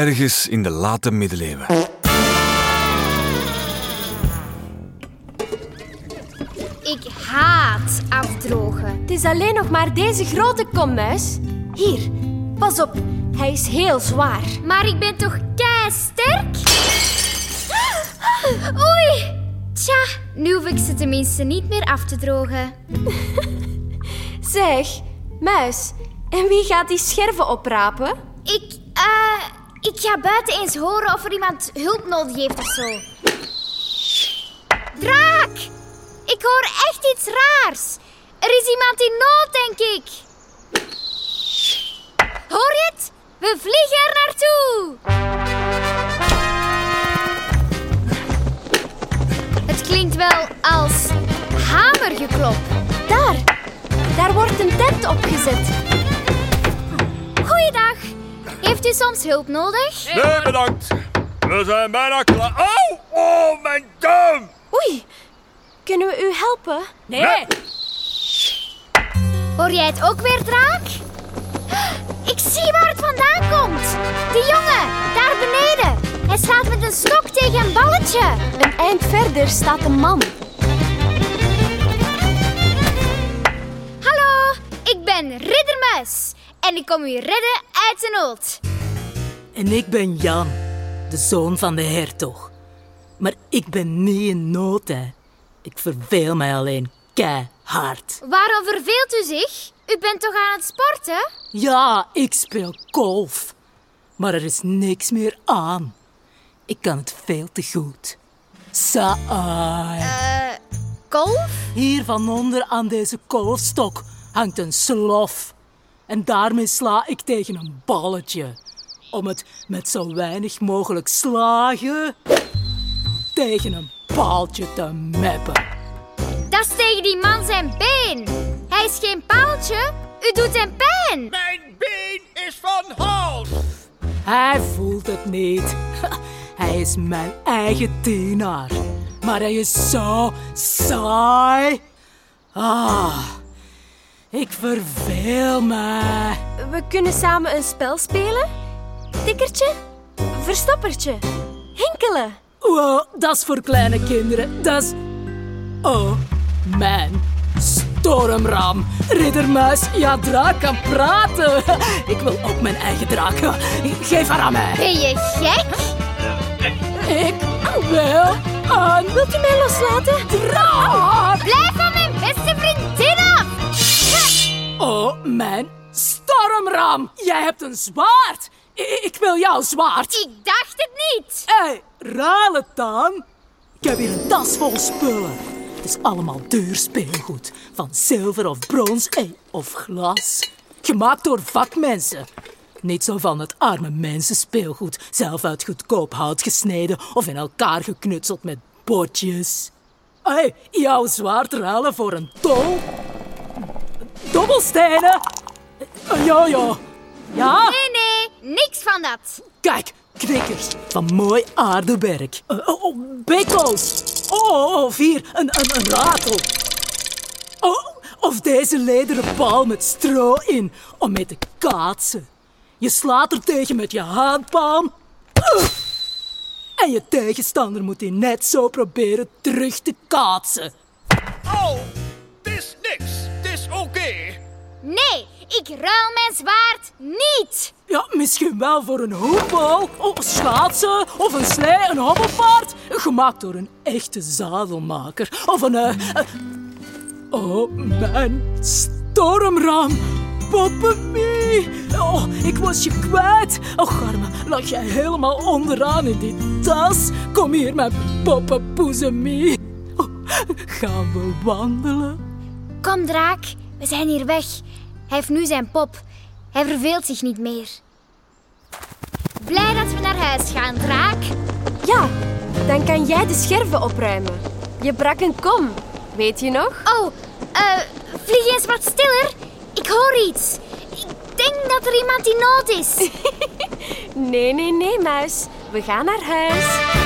Ergens in de late middeleeuwen. Ik haat afdrogen. Het is alleen nog maar deze grote kommuis. Hier, pas op. Hij is heel zwaar. Maar ik ben toch kei sterk? Oei! Tja, nu hoef ik ze tenminste niet meer af te drogen. Zeg, muis. En wie gaat die scherven oprapen? Ik, ik ga buiten eens horen of er iemand hulp nodig heeft of zo. Draak! Ik hoor echt iets raars. Er is iemand in nood, denk ik. Hoor je het? We vliegen er naartoe. Het klinkt wel als hamergeklop. Daar, daar wordt een tent opgezet. Heeft u soms hulp nodig? Nee, bedankt. We zijn bijna klaar. Au! Oh, mijn duim! Oei, kunnen we u helpen? Nee! Hoor jij het ook weer, draak? Ik zie waar het vandaan komt. De jongen, daar beneden. Hij slaat met een stok tegen een balletje. Een eind verder staat een man. Hallo, ik ben Riddermuis. En ik kom u redden uit de nood. En ik ben Jan, de zoon van de hertog. Maar ik ben niet in nood, hè. Ik verveel mij alleen keihard. Waarom verveelt u zich? U bent toch aan het sporten? Ja, ik speel golf. Maar er is niks meer aan. Ik kan het veel te goed. Saai. Eh, golf? Hier van onder aan deze golfstok hangt een slof. En daarmee sla ik tegen een balletje. Om het met zo weinig mogelijk slagen tegen een paaltje te meppen. Dat is tegen die man zijn been. Hij is geen paaltje. U doet hem pijn. Mijn been is van hout! Hij voelt het niet. Hij is mijn eigen dienaar. Maar hij is zo saai. Ah, ik verveel mij. We kunnen samen een spel spelen. Tikkertje, verstoppertje, hinkelen. Wow, dat is voor kleine kinderen. Dat is... Oh, mijn stormram. Riddermuis, ja, draak kan praten. Ik wil ook mijn eigen draak. Geef haar aan mij. Ben je gek? Ik wil een Wilt u mij loslaten? draak. Blijf Oh, mijn stormram. Jij hebt een zwaard. I- Ik wil jouw zwaard. Ik dacht het niet. Hé, hey, ruil het dan. Ik heb hier een tas vol spullen. Het is allemaal duur speelgoed. Van zilver of brons hey, of glas. Gemaakt door vakmensen. Niet zo van het arme mensen speelgoed. Zelf uit goedkoop hout gesneden of in elkaar geknutseld met botjes. Hé, hey, jouw zwaard ruilen voor een tol? Dobbelstenen? Een jojo. Ja? Nee, nee, niks van dat. Kijk, knikkers van mooi aardewerk. Uh, oh, oh, bekels. Oh, of hier een, een, een ratel. Oh, of deze lederen bal met stro in om mee te kaatsen. Je slaat er tegen met je handpalm. Uh, en je tegenstander moet die net zo proberen terug te kaatsen. Is oké. Nee, ik ruil mijn zwaard niet. Ja, misschien wel voor een hoepbal, of schaatsen, of een slee, een hobbelpaard. Gemaakt door een echte zadelmaker. Of een... eh, eh, oh, mijn stormram. Poppemie. Oh, ik was je kwijt. Oh, arme, lag jij helemaal onderaan in die tas? Kom hier, mijn poppenpoezemie. Oh, gaan we wandelen? Kom, draak, we zijn hier weg. Hij heeft nu zijn pop. Hij verveelt zich niet meer. Blij dat we naar huis gaan, draak. Ja, dan kan jij de scherven opruimen. Je brak een kom, weet je nog? Oh, eh, vlieg eens wat stiller. Ik hoor iets. Ik denk dat er iemand in nood is. Nee, nee, nee, muis. We gaan naar huis.